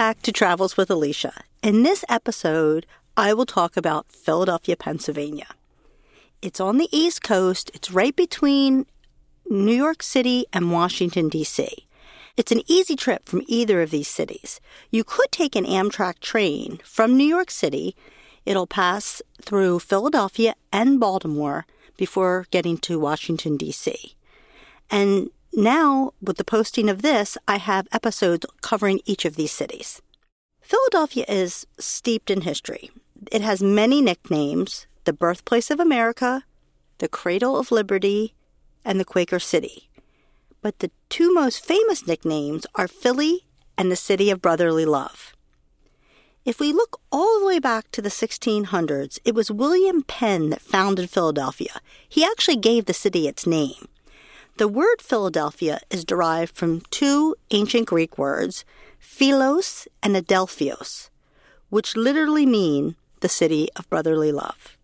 back to Travels with Alicia. In this episode, I will talk about Philadelphia, Pennsylvania. It's on the East Coast, it's right between New York City and Washington, D.C. It's an easy trip from either of these cities. You could take an Amtrak train from New York City. It'll pass through Philadelphia and Baltimore before getting to Washington, D.C. And now, with the posting of this, I have episodes covering each of these cities. Philadelphia is steeped in history. It has many nicknames the birthplace of America, the cradle of liberty, and the Quaker City. But the two most famous nicknames are Philly and the City of Brotherly Love. If we look all the way back to the 1600s, it was William Penn that founded Philadelphia. He actually gave the city its name. The word Philadelphia is derived from two ancient Greek words, philos and adelphios, which literally mean the city of brotherly love.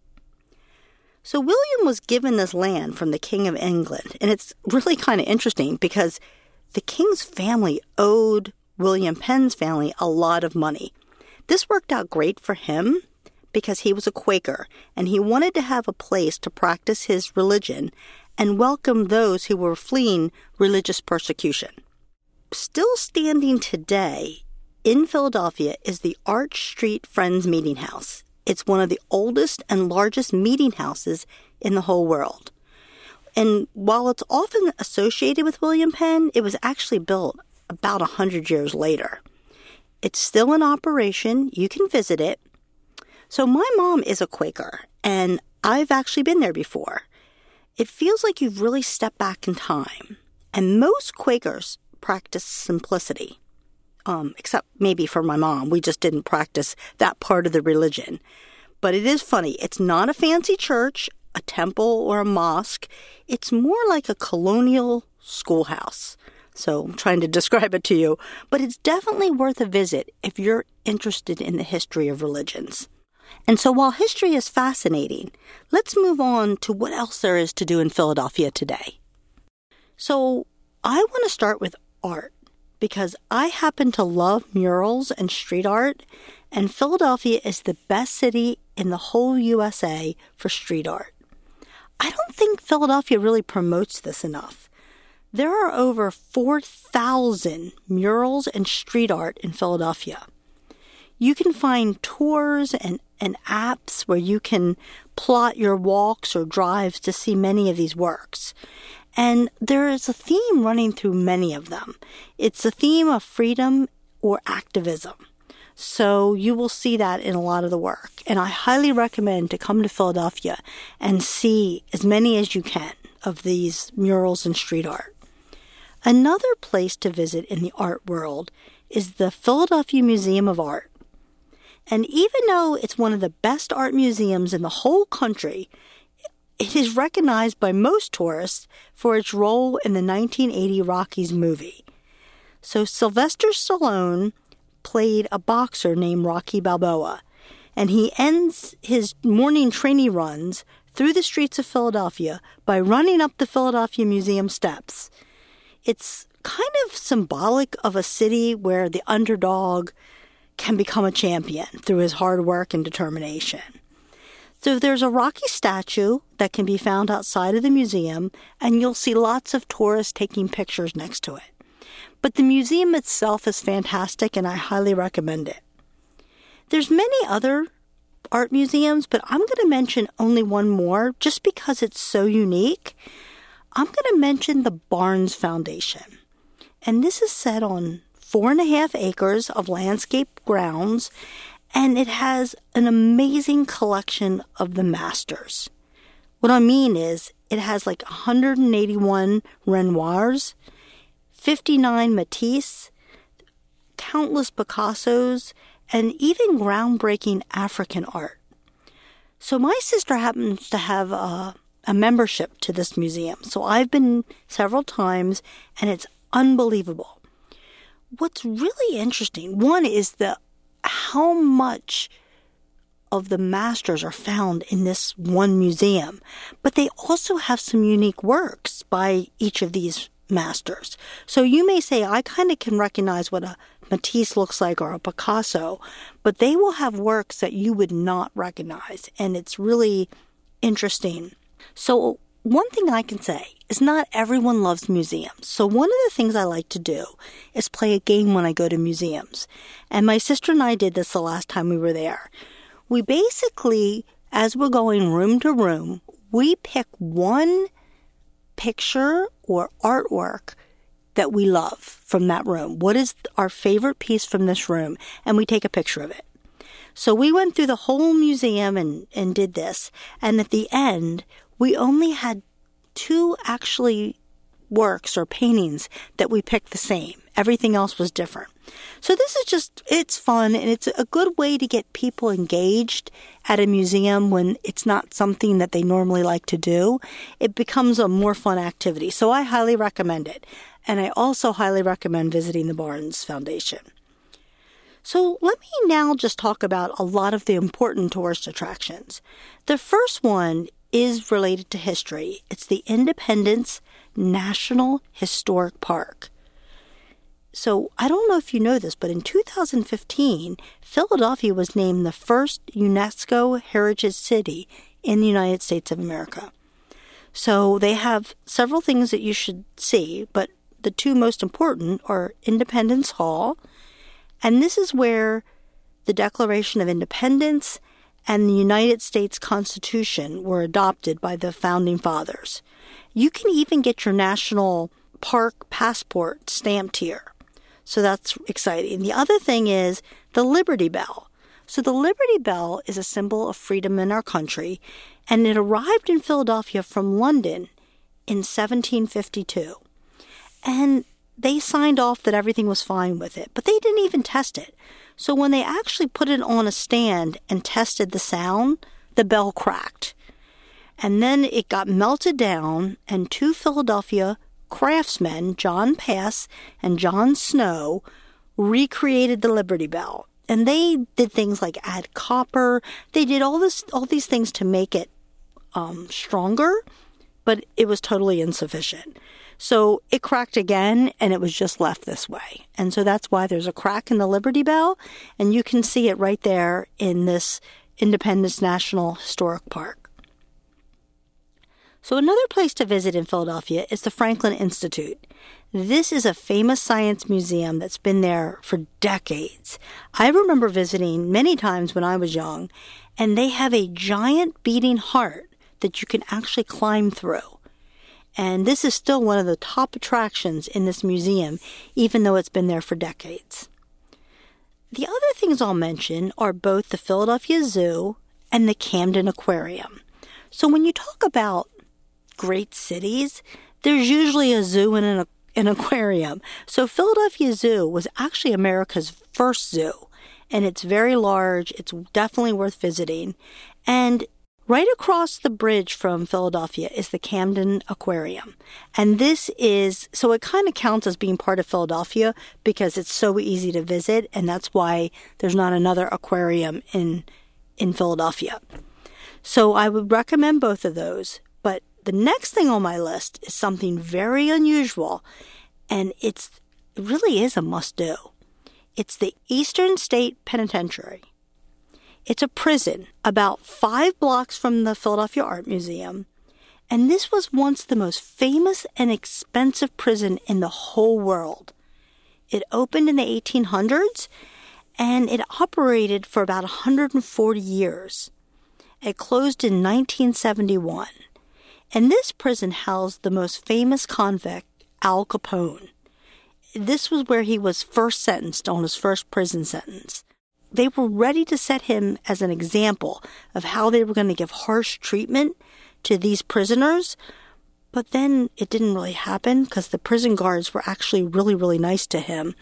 So William was given this land from the King of England, and it's really kind of interesting because the king's family owed William Penn's family a lot of money. This worked out great for him because he was a Quaker and he wanted to have a place to practice his religion and welcome those who were fleeing religious persecution. Still standing today in Philadelphia is the Arch Street Friends Meeting House. It's one of the oldest and largest meeting houses in the whole world. And while it's often associated with William Penn, it was actually built about a hundred years later. It's still in operation. You can visit it. So my mom is a Quaker, and I've actually been there before it feels like you've really stepped back in time. And most Quakers practice simplicity, um, except maybe for my mom. We just didn't practice that part of the religion. But it is funny. It's not a fancy church, a temple, or a mosque. It's more like a colonial schoolhouse. So I'm trying to describe it to you. But it's definitely worth a visit if you're interested in the history of religions. And so while history is fascinating, let's move on to what else there is to do in Philadelphia today. So I want to start with art because I happen to love murals and street art, and Philadelphia is the best city in the whole USA for street art. I don't think Philadelphia really promotes this enough. There are over 4,000 murals and street art in Philadelphia. You can find tours and and apps where you can plot your walks or drives to see many of these works. And there is a theme running through many of them. It's a theme of freedom or activism. So you will see that in a lot of the work. And I highly recommend to come to Philadelphia and see as many as you can of these murals and street art. Another place to visit in the art world is the Philadelphia Museum of Art. And even though it's one of the best art museums in the whole country, it is recognized by most tourists for its role in the 1980 Rockies movie. So Sylvester Stallone played a boxer named Rocky Balboa, and he ends his morning training runs through the streets of Philadelphia by running up the Philadelphia Museum steps. It's kind of symbolic of a city where the underdog can become a champion through his hard work and determination. So there's a Rocky statue that can be found outside of the museum, and you'll see lots of tourists taking pictures next to it. But the museum itself is fantastic, and I highly recommend it. There's many other art museums, but I'm going to mention only one more just because it's so unique. I'm going to mention the Barnes Foundation. And this is set on four and a half acres of landscape grounds, and it has an amazing collection of the masters. What I mean is, it has like 181 Renoirs, 59 Matisse, countless Picassos, and even groundbreaking African art. So my sister happens to have a, a membership to this museum. So I've been several times, and it's unbelievable what's really interesting, one is the how much of the masters are found in this one museum, but they also have some unique works by each of these masters. So you may say, I kind of can recognize what a Matisse looks like or a Picasso, but they will have works that you would not recognize. And it's really interesting. So, one thing I can say is not everyone loves museums. So, one of the things I like to do is play a game when I go to museums. And my sister and I did this the last time we were there. We basically, as we're going room to room, we pick one picture or artwork that we love from that room. What is our favorite piece from this room? And we take a picture of it. So we went through the whole museum and, and did this. And at the end, we only had two actually works or paintings that we picked the same. Everything else was different. So this is just, it's fun and it's a good way to get people engaged at a museum when it's not something that they normally like to do. It becomes a more fun activity. So I highly recommend it. And I also highly recommend visiting the Barnes Foundation. So let me now just talk about a lot of the important tourist attractions. The first one is related to history. It's the Independence National Historic Park. So I don't know if you know this, but in 2015, Philadelphia was named the first UNESCO Heritage City in the United States of America. So they have several things that you should see, but the two most important are Independence Hall, and this is where the Declaration of Independence and the United States Constitution were adopted by the founding fathers. You can even get your national park passport stamped here. So that's exciting. The other thing is the Liberty Bell. So the Liberty Bell is a symbol of freedom in our country, and it arrived in Philadelphia from London in 1752. And they signed off that everything was fine with it, but they didn't even test it. So when they actually put it on a stand and tested the sound, the bell cracked. And then it got melted down, and two Philadelphia craftsmen, John Pass and John Snow, recreated the Liberty Bell. And they did things like add copper. They did all this, all these things to make it um, stronger, but it was totally insufficient. So it cracked again and it was just left this way. And so that's why there's a crack in the Liberty Bell, and you can see it right there in this Independence National Historic Park. So, another place to visit in Philadelphia is the Franklin Institute. This is a famous science museum that's been there for decades. I remember visiting many times when I was young, and they have a giant beating heart that you can actually climb through. And this is still one of the top attractions in this museum, even though it's been there for decades. The other things I'll mention are both the Philadelphia Zoo and the Camden Aquarium. So when you talk about great cities, there's usually a zoo and an, an aquarium. So Philadelphia Zoo was actually America's first zoo, and it's very large. It's definitely worth visiting. And Right across the bridge from Philadelphia is the Camden Aquarium. And this is, so it kind of counts as being part of Philadelphia because it's so easy to visit. And that's why there's not another aquarium in, in Philadelphia. So I would recommend both of those. But the next thing on my list is something very unusual, and it's it really is a must do. It's the Eastern State Penitentiary. It's a prison about five blocks from the Philadelphia Art Museum, and this was once the most famous and expensive prison in the whole world. It opened in the 1800s and it operated for about 140 years. It closed in 1971. And this prison housed the most famous convict, Al Capone. This was where he was first sentenced on his first prison sentence. They were ready to set him as an example of how they were going to give harsh treatment to these prisoners. But then it didn't really happen because the prison guards were actually really, really nice to him.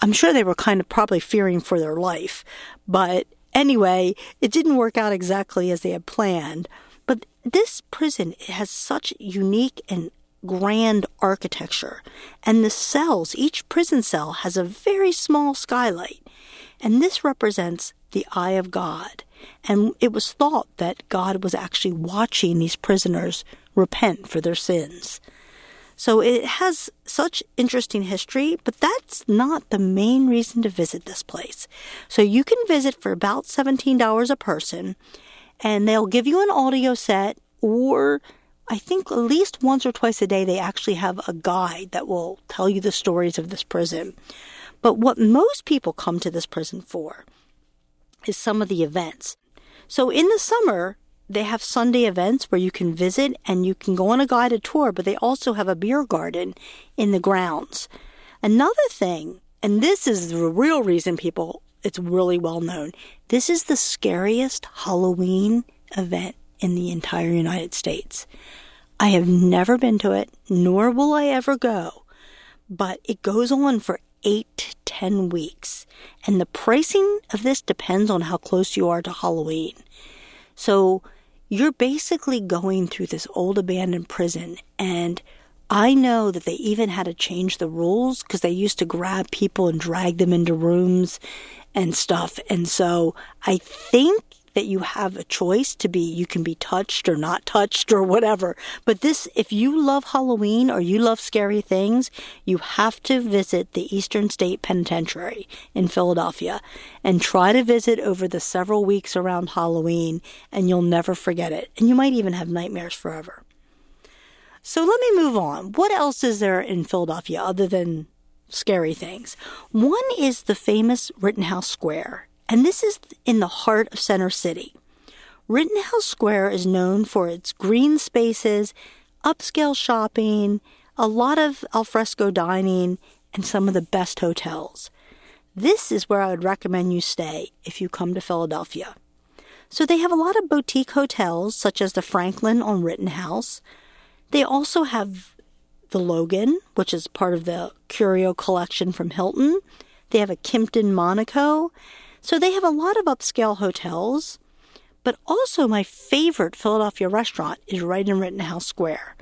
I'm sure they were kind of probably fearing for their life. But anyway, it didn't work out exactly as they had planned. But this prison has such unique and grand architecture. And the cells, each prison cell has a very small skylight. And this represents the eye of God. And it was thought that God was actually watching these prisoners repent for their sins. So it has such interesting history, but that's not the main reason to visit this place. So you can visit for about $17 a person, and they'll give you an audio set, or I think at least once or twice a day, they actually have a guide that will tell you the stories of this prison. But what most people come to this prison for is some of the events. So in the summer, they have Sunday events where you can visit and you can go on a guided tour, but they also have a beer garden in the grounds. Another thing, and this is the real reason people, it's really well known, this is the scariest Halloween event in the entire United States. I have never been to it, nor will I ever go, but it goes on for eight to ten weeks. And the pricing of this depends on how close you are to Halloween. So you're basically going through this old abandoned prison and I know that they even had to change the rules because they used to grab people and drag them into rooms and stuff. And so I think that you have a choice to be, you can be touched or not touched or whatever. But this, if you love Halloween or you love scary things, you have to visit the Eastern State Penitentiary in Philadelphia and try to visit over the several weeks around Halloween and you'll never forget it. And you might even have nightmares forever. So let me move on. What else is there in Philadelphia other than scary things? One is the famous Rittenhouse Square and this is in the heart of Center City. Rittenhouse Square is known for its green spaces, upscale shopping, a lot of alfresco dining, and some of the best hotels. This is where I would recommend you stay if you come to Philadelphia. So they have a lot of boutique hotels, such as the Franklin on Rittenhouse. They also have the Logan, which is part of the Curio collection from Hilton. They have a Kimpton Monaco, so they have a lot of upscale hotels, but also my favorite Philadelphia restaurant is right in Rittenhouse Square.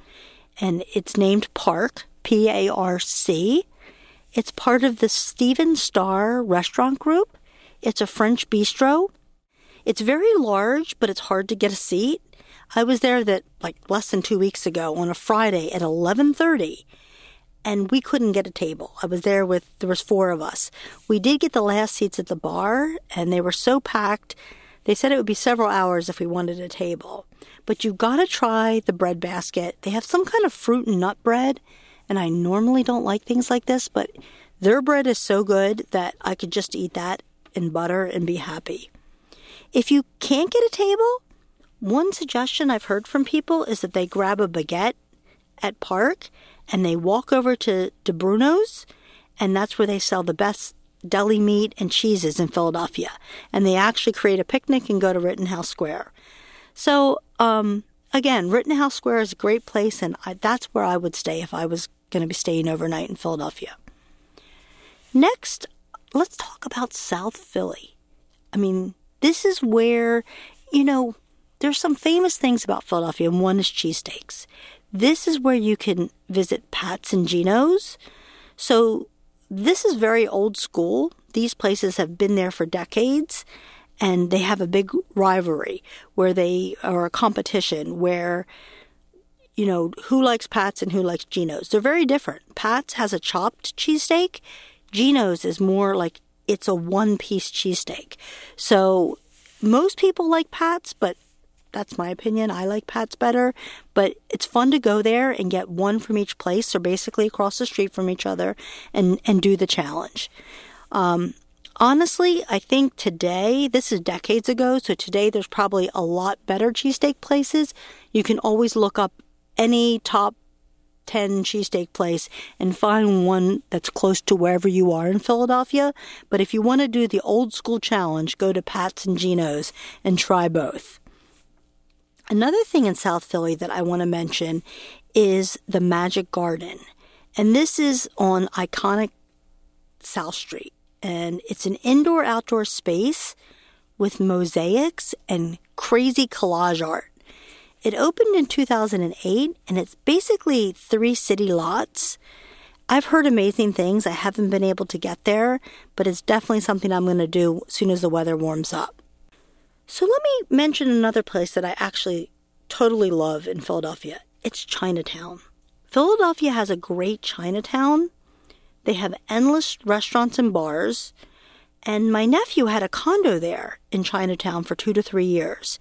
And it's named Park, P A R C. It's part of the Stephen Starr restaurant group. It's a French bistro. It's very large, but it's hard to get a seat. I was there that like less than 2 weeks ago on a Friday at 11:30 and we couldn't get a table. I was there with there was four of us. We did get the last seats at the bar and they were so packed. They said it would be several hours if we wanted a table. But you got to try the bread basket. They have some kind of fruit and nut bread, and I normally don't like things like this, but their bread is so good that I could just eat that in butter and be happy. If you can't get a table, one suggestion I've heard from people is that they grab a baguette at Parc and they walk over to, Di Bruno's, and that's where they sell the best deli meat and cheeses in Philadelphia. And they actually create a picnic and go to Rittenhouse Square. So, um, again, Rittenhouse Square is a great place, and I, that's where I would stay if I was going to be staying overnight in Philadelphia. Next, let's talk about South Philly. I mean, this is where, you know, there's some famous things about Philadelphia, and one is cheesesteaks. This is where you can visit Pat's and Geno's. So this is very old school. These places have been there for decades and they have a big rivalry where they are a competition where you know who likes Pat's and who likes Geno's. They're very different. Pat's has a chopped cheesesteak. Geno's is more like it's a one piece cheesesteak. So most people like Pat's, but that's my opinion. I like Pat's better, but it's fun to go there and get one from each place, so basically across the street from each other, and and do the challenge. Um, honestly, I think today, this is decades ago, so today there's probably a lot better cheesesteak places. You can always look up any top 10 cheesesteak place and find one that's close to wherever you are in Philadelphia. But if you want to do the old school challenge, go to Pat's and Geno's and try both. Another thing in South Philly that I want to mention is the Magic Garden. And this is on iconic South Street. And it's an indoor outdoor space with mosaics and crazy collage art. It opened in 2008 and it's basically three city lots. I've heard amazing things. I haven't been able to get there, but it's definitely something I'm going to do as soon as the weather warms up. So let me mention another place that I actually totally love in Philadelphia. It's Chinatown. Philadelphia has a great Chinatown. They have endless restaurants and bars. And my nephew had a condo there in Chinatown for two to three years.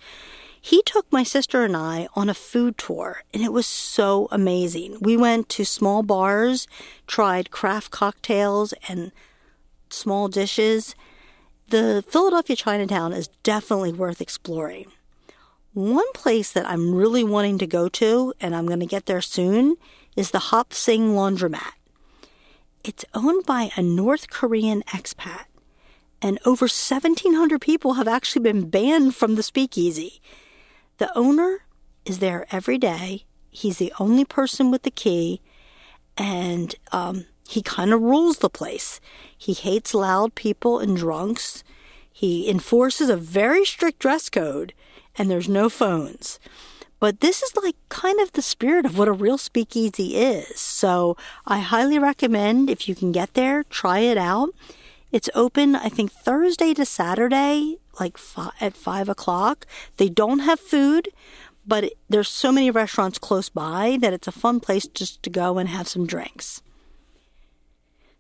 He took my sister and I on a food tour, and it was so amazing. We went to small bars, tried craft cocktails and small dishes. The Philadelphia Chinatown is definitely worth exploring. One place that I'm really wanting to go to, and I'm going to get there soon, is the Hop Sing Laundromat. It's owned by a North Korean expat, and over 1,700 people have actually been banned from the speakeasy. The owner is there every day. He's the only person with the key, and um, he kind of rules the place. He hates loud people and drunks. He enforces a very strict dress code, and there's no phones. But this is like kind of the spirit of what a real speakeasy is. So I highly recommend if you can get there, try it out. It's open, I think, Thursday to Saturday, like fi- at five o'clock. They don't have food, but there's so many restaurants close by that it's a fun place just to go and have some drinks.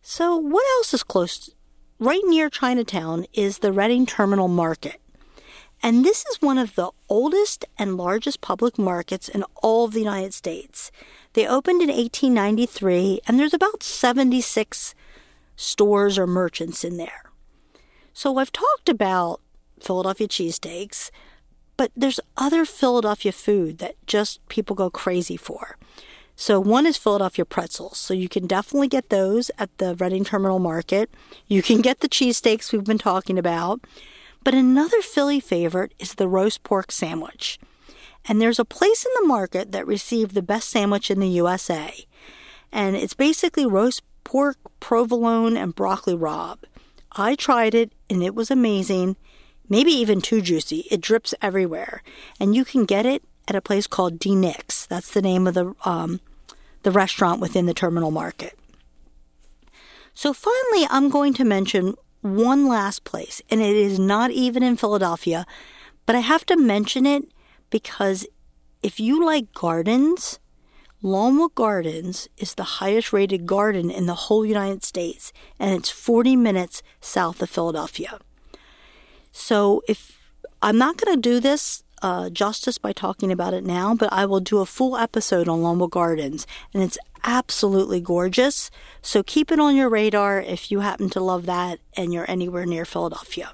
So, what else is close? Right near Chinatown is the Reading Terminal Market. And this is one of the oldest and largest public markets in all of the United States. They opened in 1893, and there's about 76 stores or merchants in there. So I've talked about Philadelphia cheesesteaks, but there's other Philadelphia food that just people go crazy for. So one is Philadelphia pretzels. So you can definitely get those at the Reading Terminal Market. You can get the cheesesteaks we've been talking about. But another Philly favorite is the roast pork sandwich. And there's a place in the market that received the best sandwich in the USA. And it's basically roast pork, provolone, and broccoli rabe. I tried it and it was amazing, maybe even too juicy. It drips everywhere. And you can get it at a place called DiNic's. That's the name of the um, the restaurant within the terminal market. So finally, I'm going to mention one last place, and it is not even in Philadelphia, but I have to mention it because if you like gardens, Longwood Gardens is the highest rated garden in the whole United States, and it's 40 minutes south of Philadelphia. So, if I'm not going to do this uh, justice by talking about it now, but I will do a full episode on Longwood Gardens, and it's absolutely gorgeous. So keep it on your radar if you happen to love that and you're anywhere near Philadelphia.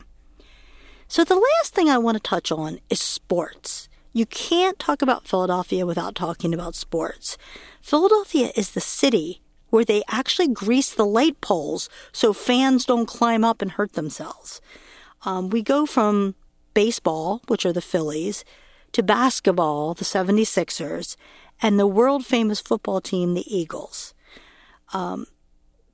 So the last thing I want to touch on is sports. You can't talk about Philadelphia without talking about sports. Philadelphia is the city where they actually grease the light poles so fans don't climb up and hurt themselves. Um, we go from baseball, which are the Phillies, to basketball, the 76ers, and the world famous football team, the Eagles. Um,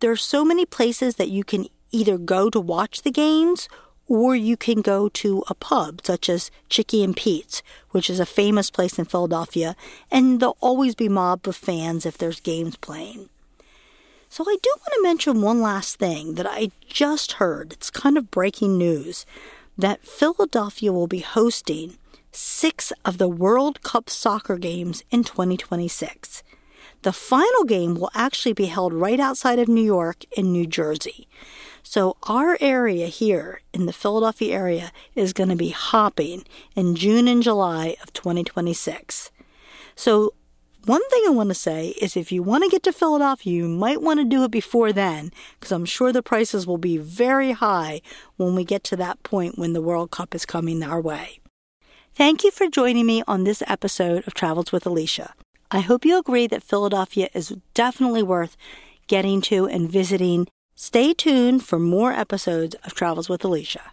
there are so many places that you can either go to watch the games or you can go to a pub such as Chickie and Pete's, which is a famous place in Philadelphia, and there'll always be mob of fans if there's games playing. So I do want to mention one last thing that I just heard. It's kind of breaking news that Philadelphia will be hosting six of the World Cup soccer games in 2026. The final game will actually be held right outside of New York in New Jersey. So, our area here in the Philadelphia area is going to be hopping in June and July of 2026. So, one thing I want to say is if you want to get to Philadelphia, you might want to do it before then, because I'm sure the prices will be very high when we get to that point when the World Cup is coming our way. Thank you for joining me on this episode of Travels with Alicia. I hope you agree that Philadelphia is definitely worth getting to and visiting. Stay tuned for more episodes of Travels with Alicia.